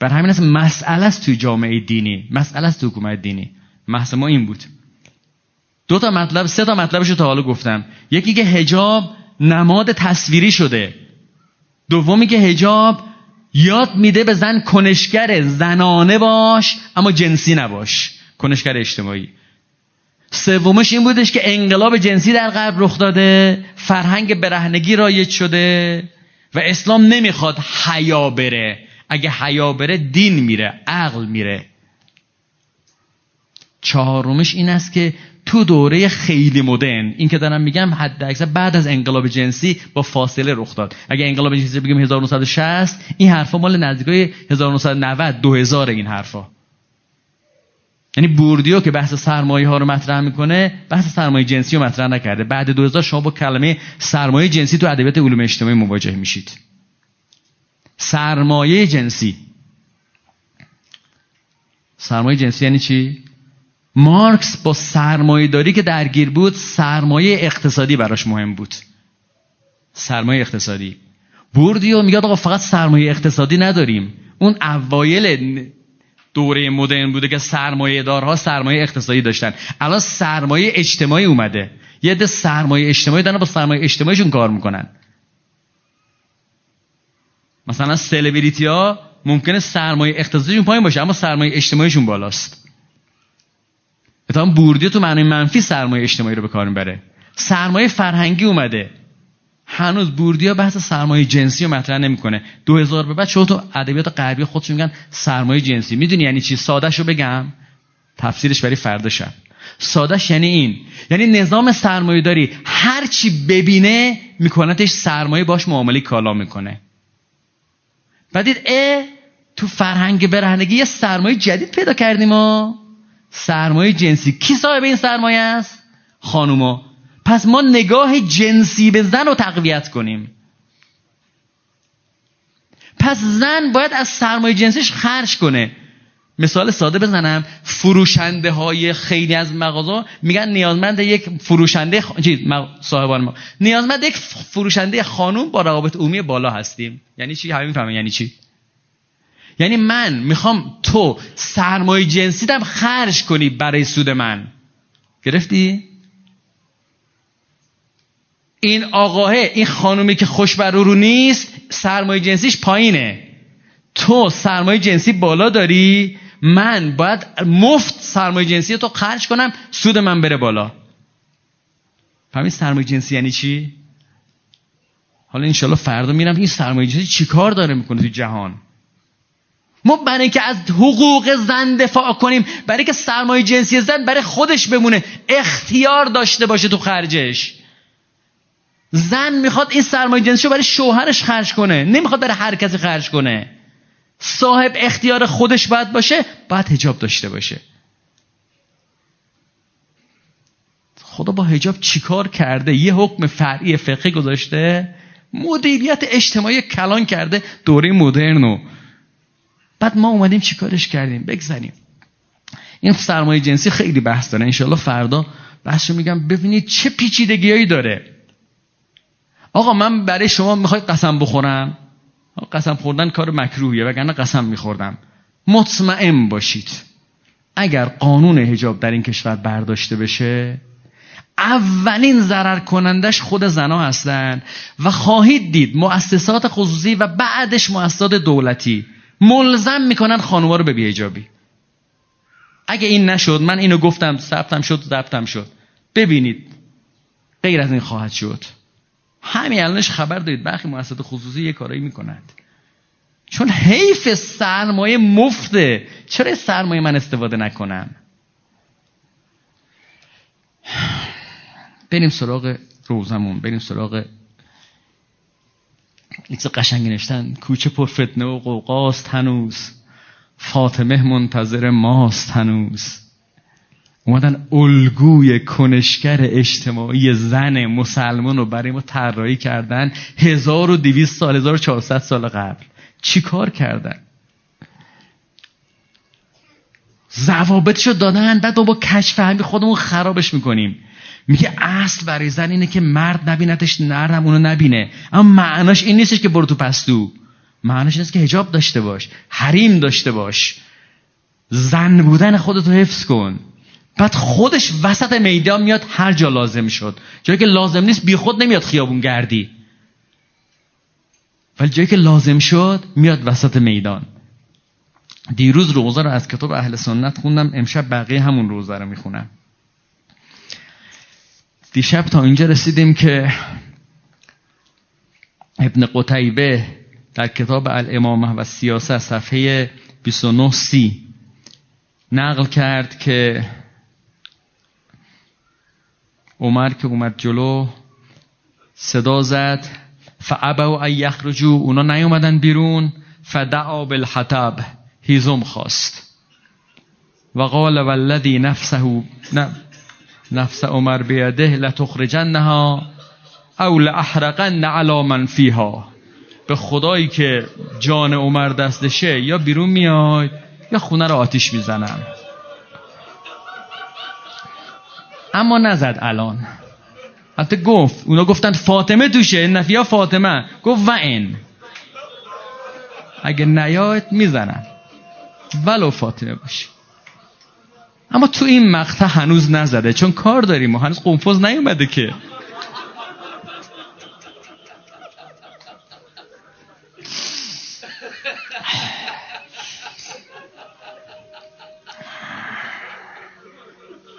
بر همین است مسئله است توی جامعه دینی. مسئله است تو حکومت دینی. محض ما این بود. دو تا مطلب سه تا مطلبش تا حالا گفتم یکی که هجاب نماد تصویری شده. دومی که هجاب یاد میده به زن کنشگر زنانه باش اما جنسی نباش. کنشگر اجتماعی. سومش این بودش که انقلاب جنسی در غرب رخ داده فرهنگ برهنگی رایج شده و اسلام نمی‌خواد حیا بره. اگه حیا بره دین میره عقل میره. چهارمش این است که تو دوره خیلی مدرن. این که دارم میگم حد اکثر بعد از انقلاب جنسی با فاصله رخ داد. اگه انقلاب جنسی بگیم 1960 این حرفا مال نزدیکای 1990 2000 این حرفا. یعنی بوردیو که بحث سرمایه ها رو مطرح می‌کنه بحث سرمایه جنسی رو مطرح نکرده. بعد 2000 شما با کلمه سرمایه جنسی تو ادبیات علوم اجتماعی مواجه میشید. سرمایه جنسی. سرمایه جنسی یعنی چی؟ مارکس با سرمایه داری که درگیر بود سرمایه اقتصادی براش مهم بود. سرمایه اقتصادی. بوردیو میگه آقا فقط سرمایه اقتصادی نداریم. اون اوایل دوره مدرن بوده که سرمایه دارها سرمایه اقتصادی داشتن. الان سرمایه اجتماعی اومده. یه ده سرمایه اجتماعی دارن با سرمایه اجتماعیشون کار می‌کنن. مثلا سلبریتی ها ممکنه سرمایه اقتصادیشون پایین باشه اما سرمایه اجتماعیشون بالاست. اتفاقا بوردیو تو معنی منفی سرمایه اجتماعی رو به کار می‌بره. سرمایه فرهنگی اومده. هنوز بوردیو بحث سرمایه جنسی رو مطرح نمی‌کنه. 2000 به بعد شما تو ادبیات غربی خودشون میگن سرمایه جنسی. می‌دونی یعنی چی؟ سادهشو بگم. تفسیرش برای فردا شب سادهش یعنی این. یعنی نظام سرمایه داری هر چی ببینه میکنتش سرمایه باش معامله کالا می‌کنه. بعدید اه تو فرهنگ برهنگی یه سرمایه جدید پیدا کردیم ما سرمایه جنسی. کی صاحب این سرمایه است؟ خانوما. پس ما نگاه جنسی به زن رو تقویت کنیم. پس زن باید از سرمایه جنسیش خرج کنه. مثال ساده بزنم. فروشنده های خیلی از مغازه میگن نیازمند یک فروشنده خ... صاحبان ما. نیازمند یک فروشنده خانوم با روابط عمومی بالا هستیم. یعنی چی؟ همین فهمه یعنی چی؟ یعنی من می‌خوام تو سرمایه جنسی دم خرج کنی برای سود من. گرفتی؟ این آقاه این خانومی که خوش بر رو نیست سرمایه جنسیش پایینه. تو سرمایه جنسی بالا داری من باید مفت سرمایه جنسی تو خرج کنم سود من بره بالا. فهمید سرمایه جنسی یعنی چی؟ حالا انشالله فردا میرم این سرمایه جنسی چی کار داره می‌کنه تو جهان؟ ما برای اینکه از حقوق زن دفاع کنیم برای که سرمایه جنسی زن برای خودش بمونه اختیار داشته باشه تو خرجش. زن می‌خواد این سرمایه جنسی رو برای شوهرش خرج کنه نمی‌خواد برای هر کسی خرج کنه. صاحب اختیار خودش باید باشه باید هجاب داشته باشه. خدا با هجاب چیکار کرده؟ یه حکم فرعی فقهی گذاشته؟ مدیریت اجتماعی کلان کرده دوره مدرنو بعد ما اومدیم چیکارش کردیم؟ بگذاریم این سرمایه جنسی خیلی بحث داره. انشالله فردا بحث رو میگم. ببینید چه پیچیدگیایی داره. آقا من برای شما می‌خواید قسم بخورم؟ قسم خوردن کار مکروهیه وگرنه قسم میخوردم. مطمئن باشید. اگر قانون هجاب در این کشور برداشته بشه اولین ضرر کنندش خود زنا هستن و خواهید دید مؤسسات خصوصی و بعدش مؤسسات دولتی. ملزم می‌کنن خانوما رو به بیهجابی اگه این نشد من اینو گفتم ثبتم شد ضبطم شد. ببینید غیر از این خواهد شد. همین الانش خبر دارید. برخی مؤسسات خصوصی یه کارایی می‌کنند. چون حیف سرمایه مفته. چرا سرمایه من استفاده نکنم؟ بریم سراغ روزمون. بریم سراغ یک قشنگی نشتن کوچه پر فتنه و قوقاست هنوز. فاطمه منتظر ماست هنوز. اومدن الگوی کنشگر اجتماعی زن مسلمان رو برای ما طراحی کردن 1200 سال 1400 سال قبل. چی کار کردن؟ ضوابطشو دادن. بعد با کشف همی خودمون خرابش می‌کنیم. میگه اصل برای زن اینه که مرد نبینتش نرد هم اونو نبینه. اما معناش این نیستش که برو تو پستو. معناش اینه که هجاب داشته باش حریم داشته باش. زن بودن خودتو حفظ کن. بعد خودش وسط میدان میاد هر جا لازم شد. جایی که لازم نیست بی خود نمیاد خیابون گردی. ولی جایی که لازم شد میاد وسط میدان. دیروز روزه رو از کتاب اهل سنت خوندم امشب بقیه همون روزه رو می‌خونم. دیشب تا اینجا رسیدیم که ابن قتیبه در کتاب الامامه و سیاست صفحه 29 سی نقل کرد که عمر که اومد جلو صدا زد فعبا و یخرجو اونا نیومدن بیرون فدعا بالحطب هیزم خواست. و قال والذی نفسه نفس عمر بیده لتخرجنها او لاحرقن علی من فیها. به خدایی که جان عمر دستشه یا بیرون میاد یا خونه رو آتیش می‌زنم اما نزد الان. حتی گفت اونا گفتن فاطمه توشه نفیا فاطمه. گفت و این. اگه نیاد می‌زنم ولو فاطمه باشه. اما تو این مقطع هنوز نزده چون کار داریم و هنوز قنفوز نیومده که.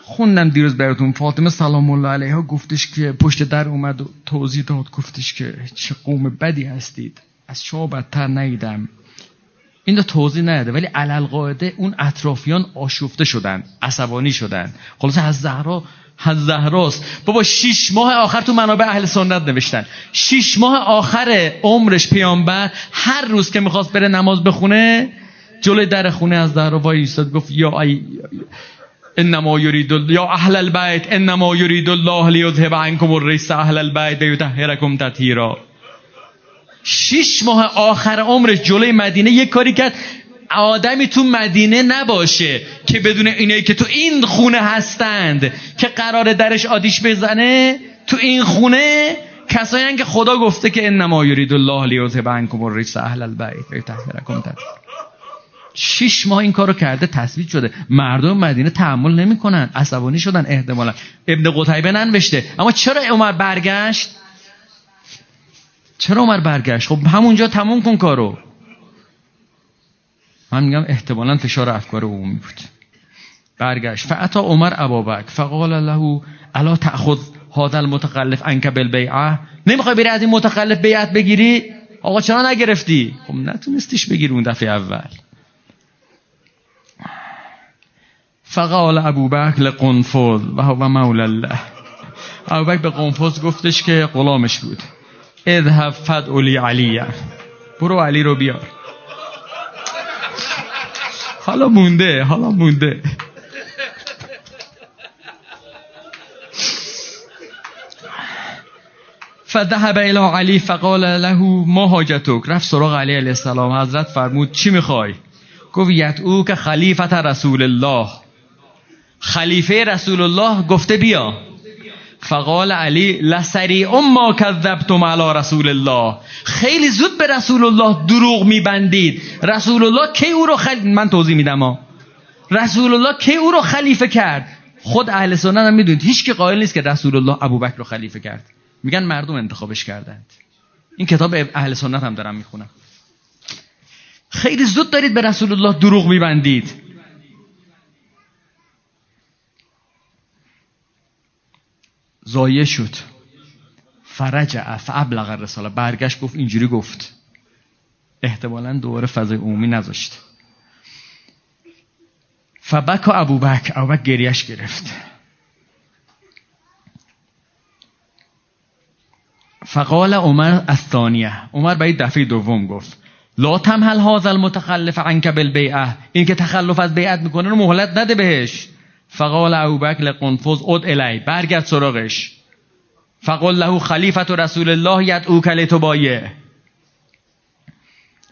خوندم دیروز براتون فاطمه سلام الله علیها گفتش که پشت در اومد و توضیح داد گفتش که چه قوم بدی هستید. از شما بدتر نیدم. این رو توضیح نده ولی علل قاعده اون اطرافیان آشفته شدن عصبانی شدن. خلاص از زهرا از زهراست. بابا شیش ماه آخر تو منابع اهل سنت نوشتن. شیش ماه آخر عمرش پیامبر هر روز که می‌خواست بره نماز بخونه جلوی در خونه از زهرا وای ایستاد گفت یا ای انما یرید یا اهل البیت انما یرید الله لیذهب عنکم الرجس اهل البیت یطهرکم تطهیرا. شش ماه آخر عمرش جلوی مدینه یک کاری کرد. آدمی تو مدینه نباشه که بدون اینایی که تو این خونه هستند که قرار درش آدیش بزنه تو این خونه کسایی که خدا گفته که انما یرید الله لیذهب عنکم الرجس اهل البیت. یطهرکم تطهیرا شش ماه این کارو کرده تصویب شده. مردم مدینه تحمل نمی‌کنن عصبانی شدن احتمالا. ابن قتیبه ننوشته. اما چرا عمر برگشت؟ چرا عمر برگشت؟ خب همونجا تموم کن کارو. من میگم احتمالا فشار افکار عمومی بود. برگشت. فعتا عمر ابابک فقال له الا تاخذ هذا المتخلف عنك بالبيعه نمی‌خوای بری از این متخلف بیعت بگیری؟ آقا چرا نگرفتی؟ خب نتونستیش بگیری اون دفعه اول. فقال ابو بکر لقنفذ و هو مولا الله. ابو بکر به قنفذ گفتش که غلامش بود. اذهب فدعلی علی. برو علی رو بیار. حالا مونده حالا مونده. فذهب الى علی فقال له ما حاجتک؟ رفت سراغ علی علیه السلام. حضرت فرمود چی می‌خوای؟ گفت یتعو که خلیفت رسول الله. خلیفه رسول الله گفته بیا. فقال علی لسریع ما کذبتم علی رسول الله. خیلی زود به رسول الله دروغ میبندید. رسول الله کی او رو خل... من توضیح میدم ها رسول الله کی او رو خلیفه کرد؟ خود اهل سنت هم می‌دونید هیچ که قائل نیست که رسول الله ابوبکر رو خلیفه کرد. میگن مردم انتخابش کردند. این کتاب اهل سنت هم دارم می‌خونم. خیلی زود دارید به رسول الله دروغ میبندید. زایه شد. فرجع فابلغ الرساله. برگشت گفت اینجوری گفت. احتمالا دوباره فضای عمومی نذاشت. فبک ابو بک ابو بک گریش گرفت. فقال عمر الثانیه. عمر برای دفعه دوم گفت لا تمهل هذا المتخلف عنك بالبيعه این که تخلف از بیعت می‌کنه رو مهلت نده بهش. فقال ابوبکر لقنفذ اد الی برگرد سراغش. فقال له خلیفت رسول الله یدعو کل بایه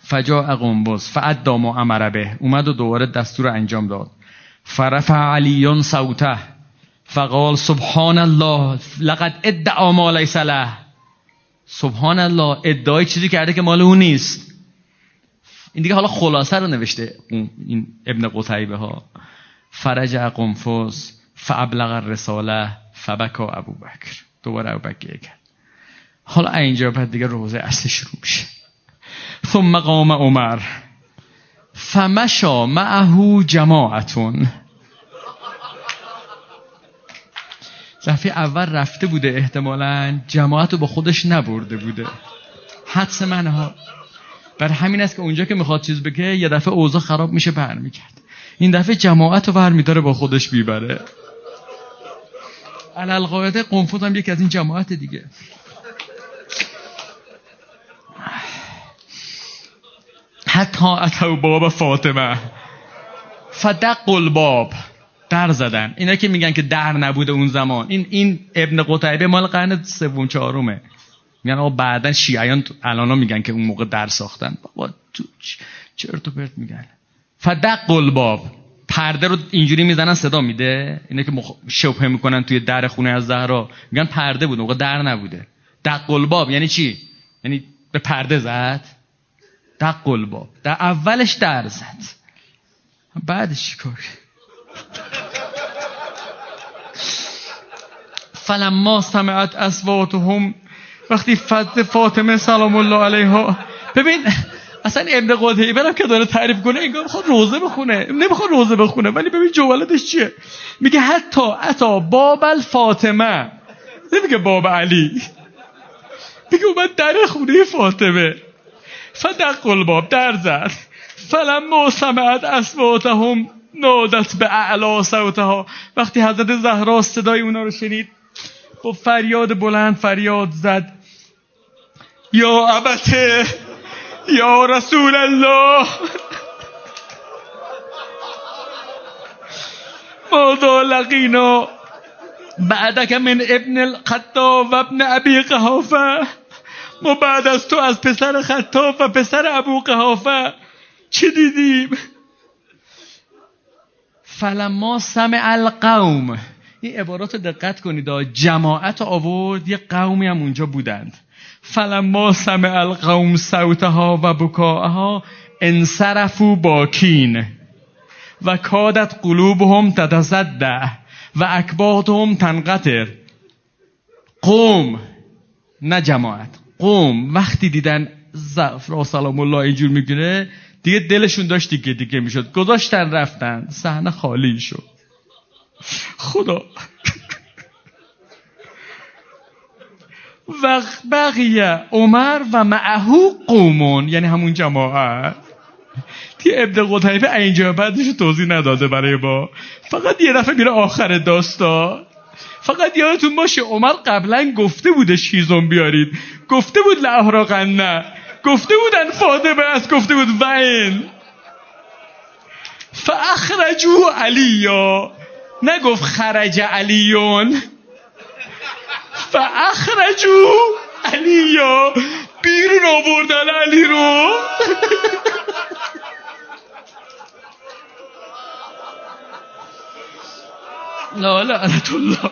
فجاء قنبز فعدا ما امر به. اومد و دوباره دستور انجام داد. فرفع علیون صوته. فقال سبحان الله لقد ادعا ما لیس له. سبحان الله ادعای چیزی کرده که مال اون نیست. این دیگه حالا خلاصه رو نوشته این ابن قتیبه ها فرج قنفس فابلغ الرساله فبکا ابو بکر دوباره ابو بکر کرد حالا اینجا بعد دیگه روزه اصلی شروع میشه. ثم قام عمر. فمشا معه جماعتون. دفعه اول رفته بوده احتمالا جماعت رو با خودش نبرده بوده. حدس من ها بر همین است که اونجا که می‌خواد چیز بگه یه دفعه اوضاع خراب میشه برمیکرد این دفعه جماعت رو برمیداره با خودش بیبره علالقاعده قنفوز هم یکی از این جماعت دیگه. حتی اتو باب فاطمه. فدق الباب. در زدن. اینا که میگن که در نبوده اون زمان. این این ابن قتیبه مال قرن سوم چهارمه. میگن آقا بعدا شیعیان الانا میگن که اون موقع در ساختن. بابا تو چرت و پرت میگن. فدق الباب پرده رو اینجوری می‌زنن صدا میده. اینا که مخ... شبهه می‌کنن توی در خونه از زهرا. میگن پرده بود موقع در نبوده. دق الباب یعنی چی؟ یعنی به پرده زد. دق الباب در اولش در زد. بعدش چیکار فلما سمعت اصواتهم وقتی فضل فاطمه سلام الله علیها. ببین اصلا ابن قدهی برم که داره تعریف کنه انگار می‌خواد روزه بخونه. نمی‌خواد روزه بخونه ولی ببین جوالتش چیه؟ میگه حتی اتا باب الفاطمه. نمیگه باب علی. میگه اومد در خونه فاطمه. فدق الباب در زد. فلما سمعت اصواتهم نادت به اعلا صوتها. وقتی حضرت زهرا صدای اونا رو شنید با فریاد بلند فریاد زد. یا ابته یا رسول الله. ماذا لقینا بعدک من ابن الخطاب و ابن ابی قحافه. ما بعد از تو از پسر خطاب و پسر ابو قحافه. چه دیدیم؟ فلما سمع القوم. این عبارات دقت کنید جماعت آورد یه قومی هم اونجا بودند. فلما سمع القوم صوتها و بکاها انصرفوا باکین و کادت قلوبهم تتصدع و اکباتهم تنقطر قوم نه جماعت قوم. وقتی دیدن زفرا سلام الله اینجور می‌گیره دیگه دلشون داشت دیگه دیگه می‌شد. گذاشتن رفتن. صحنه خالی شد. خدا. و بقیه عمر و معهو قومون یعنی همون جماعت. تی ابن قطعیفه اینجا بعدش توضیح نداده برای با فقط یه دفعه میره آخر داستان. فقط یادتون باشه عمر قبلا گفته بودش هیزم بیارید. گفته بود لعهراقن نه گفته بودن فاطمه از گفته بود وین. فاخرجو علیا. نگفت خرج علیون. فاخرجو علیا بیرون آوردن علی رو. [laughs] لا لعنت الله